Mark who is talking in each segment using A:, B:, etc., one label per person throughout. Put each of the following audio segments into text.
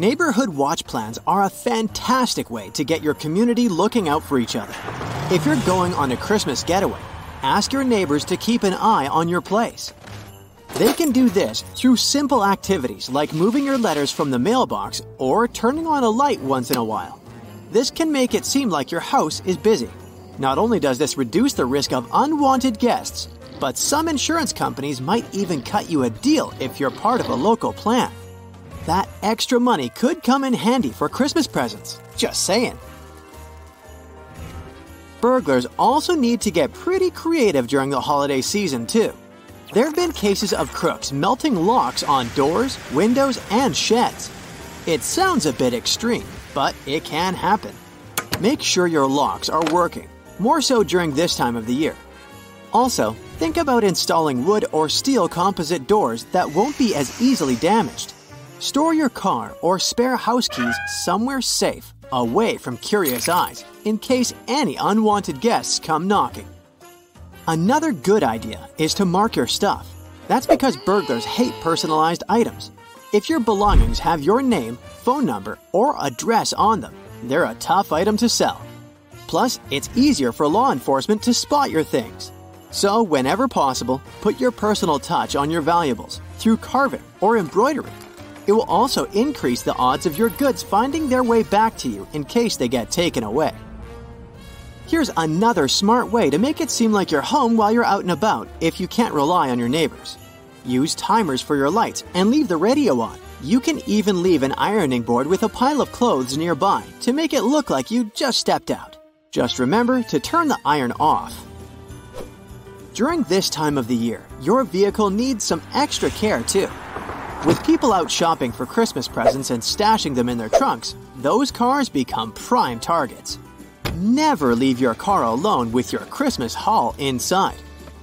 A: Neighborhood watch plans are a fantastic way to get your community looking out for each other. If you're going on a Christmas getaway, ask your neighbors to keep an eye on your place. They can do this through simple activities like moving your letters from the mailbox or turning on a light once in a while. This can make it seem like your house is busy. Not only does this reduce the risk of unwanted guests, but some insurance companies might even cut you a deal if you're part of a local plan. That extra money could come in handy for Christmas presents. Just saying. Burglars also need to get pretty creative during the holiday season, too. There have been cases of crooks melting locks on doors, windows, and sheds. It sounds a bit extreme, but it can happen. Make sure your locks are working, more so during this time of the year. Also, think about installing wood or steel composite doors that won't be as easily damaged. Store your car or spare house keys somewhere safe, away from curious eyes, in case any unwanted guests come knocking. Another good idea is to mark your stuff. That's because burglars hate personalized items. If your belongings have your name, phone number, or address on them, they're a tough item to sell. Plus, it's easier for law enforcement to spot your things. So, whenever possible, put your personal touch on your valuables through carving or embroidery. It will also increase the odds of your goods finding their way back to you in case they get taken away. Here's another smart way to make it seem like you're home while you're out and about if you can't rely on your neighbors. Use timers for your lights and leave the radio on. You can even leave an ironing board with a pile of clothes nearby to make it look like you just stepped out. Just remember to turn the iron off. During this time of the year, your vehicle needs some extra care too. With people out shopping for Christmas presents and stashing them in their trunks, those cars become prime targets. Never leave your car alone with your Christmas haul inside.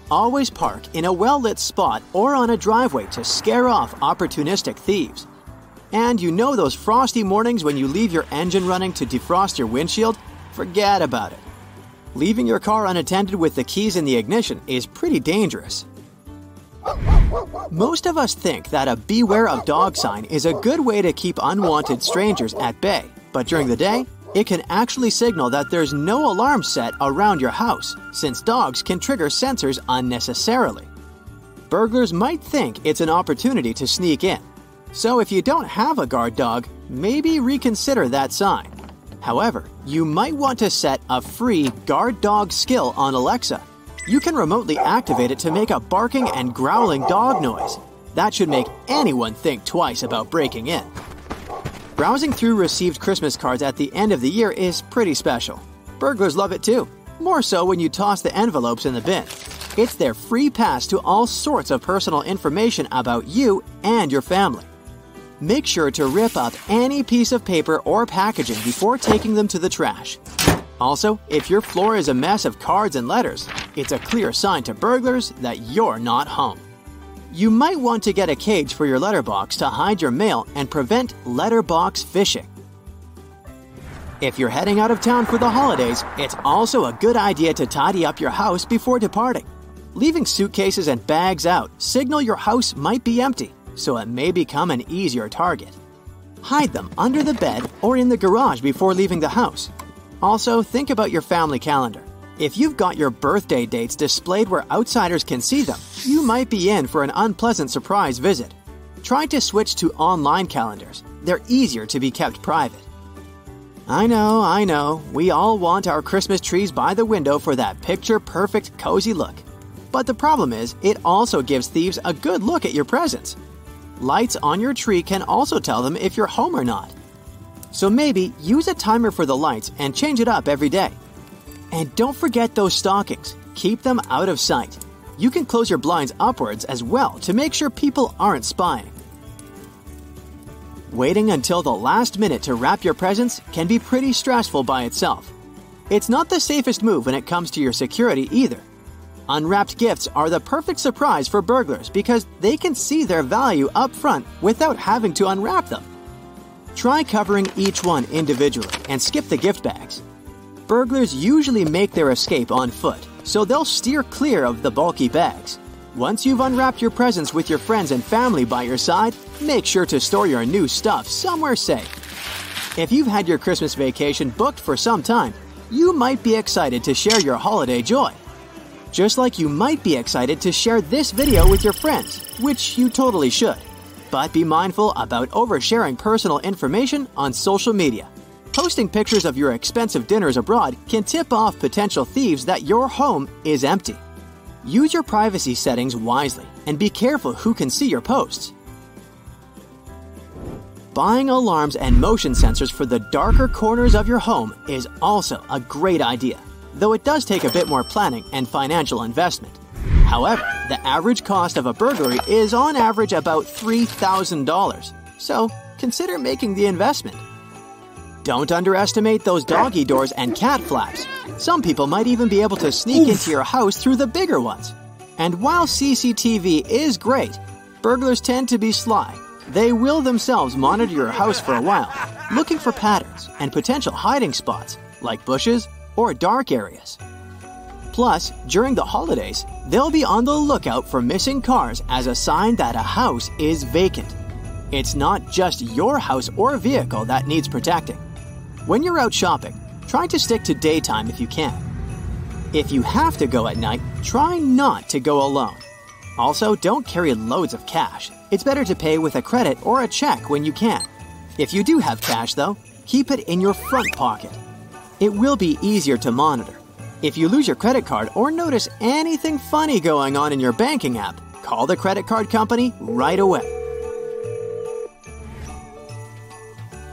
A: Always park in a well lit spot or on a driveway to scare off opportunistic thieves. And you know those frosty mornings when you leave your engine running to defrost your windshield? Forget about it. Leaving your car unattended with the keys in the ignition is pretty dangerous. Most of us think that a beware of dog sign is a good way to keep unwanted strangers at bay, but during the day, it can actually signal that there's no alarm set around your house, since dogs can trigger sensors unnecessarily. Burglars might think it's an opportunity to sneak in. So if you don't have a guard dog, maybe reconsider that sign. However, you might want to set a free guard dog skill on Alexa you can remotely activate it to make a barking and growling dog noise. That should make anyone think twice about breaking in. Browsing through received Christmas cards at the end of the year is pretty special. Burglars love it too, more so when you toss the envelopes in the bin. It's their free pass to all sorts of personal information about you and your family. Make sure to rip up any piece of paper or packaging before taking them to the trash. Also, if your floor is a mess of cards and letters, it's a clear sign to burglars that you're not home. You might want to get a cage for your letterbox to hide your mail and prevent letterbox fishing. If you're heading out of town for the holidays, it's also a good idea to tidy up your house before departing. Leaving suitcases and bags out signal your house might be empty, so it may become an easier target. Hide them under the bed or in the garage before leaving the house. Also, think about your family calendar. If you've got your birthday dates displayed where outsiders can see them, you might be in for an unpleasant surprise visit. Try to switch to online calendars. They're easier to be kept private. I know, I know, we all want our Christmas trees by the window for that picture perfect, cozy look. But the problem is, it also gives thieves a good look at your presents. Lights on your tree can also tell them if you're home or not. So maybe use a timer for the lights and change it up every day. And don't forget those stockings. Keep them out of sight. You can close your blinds upwards as well to make sure people aren't spying. Waiting until the last minute to wrap your presents can be pretty stressful by itself. It's not the safest move when it comes to your security either. Unwrapped gifts are the perfect surprise for burglars because they can see their value up front without having to unwrap them. Try covering each one individually and skip the gift bags. Burglars usually make their escape on foot, so they'll steer clear of the bulky bags. Once you've unwrapped your presents with your friends and family by your side, make sure to store your new stuff somewhere safe. If you've had your Christmas vacation booked for some time, you might be excited to share your holiday joy. Just like you might be excited to share this video with your friends, which you totally should. But be mindful about oversharing personal information on social media. Posting pictures of your expensive dinners abroad can tip off potential thieves that your home is empty. Use your privacy settings wisely and be careful who can see your posts. Buying alarms and motion sensors for the darker corners of your home is also a great idea, though it does take a bit more planning and financial investment. However, the average cost of a burglary is on average about $3,000, so consider making the investment. Don't underestimate those doggy doors and cat flaps. Some people might even be able to sneak Oof. into your house through the bigger ones. And while CCTV is great, burglars tend to be sly. They will themselves monitor your house for a while, looking for patterns and potential hiding spots, like bushes or dark areas. Plus, during the holidays, they'll be on the lookout for missing cars as a sign that a house is vacant. It's not just your house or vehicle that needs protecting. When you're out shopping, try to stick to daytime if you can. If you have to go at night, try not to go alone. Also, don't carry loads of cash. It's better to pay with a credit or a check when you can. If you do have cash, though, keep it in your front pocket. It will be easier to monitor. If you lose your credit card or notice anything funny going on in your banking app, call the credit card company right away.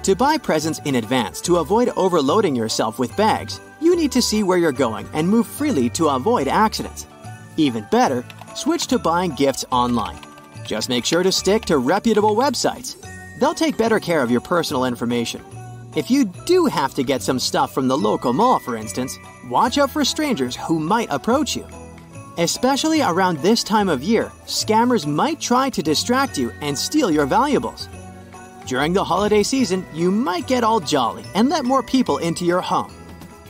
A: To buy presents in advance to avoid overloading yourself with bags, you need to see where you're going and move freely to avoid accidents. Even better, switch to buying gifts online. Just make sure to stick to reputable websites. They'll take better care of your personal information. If you do have to get some stuff from the local mall, for instance, watch out for strangers who might approach you. Especially around this time of year, scammers might try to distract you and steal your valuables. During the holiday season, you might get all jolly and let more people into your home,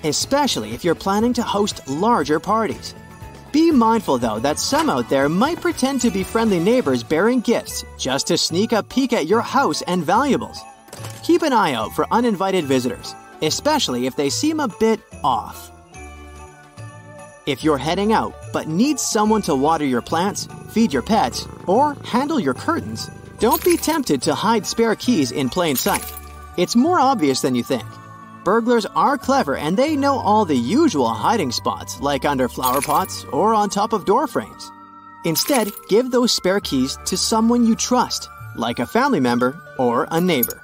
A: especially if you're planning to host larger parties. Be mindful, though, that some out there might pretend to be friendly neighbors bearing gifts just to sneak a peek at your house and valuables. Keep an eye out for uninvited visitors, especially if they seem a bit off. If you're heading out but need someone to water your plants, feed your pets, or handle your curtains, don't be tempted to hide spare keys in plain sight. It's more obvious than you think. Burglars are clever and they know all the usual hiding spots, like under flower pots or on top of door frames. Instead, give those spare keys to someone you trust, like a family member or a neighbor.